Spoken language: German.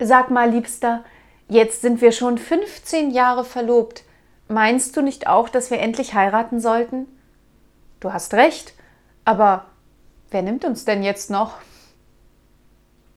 Sag mal, Liebster, jetzt sind wir schon 15 Jahre verlobt. Meinst du nicht auch, dass wir endlich heiraten sollten? Du hast recht, aber wer nimmt uns denn jetzt noch?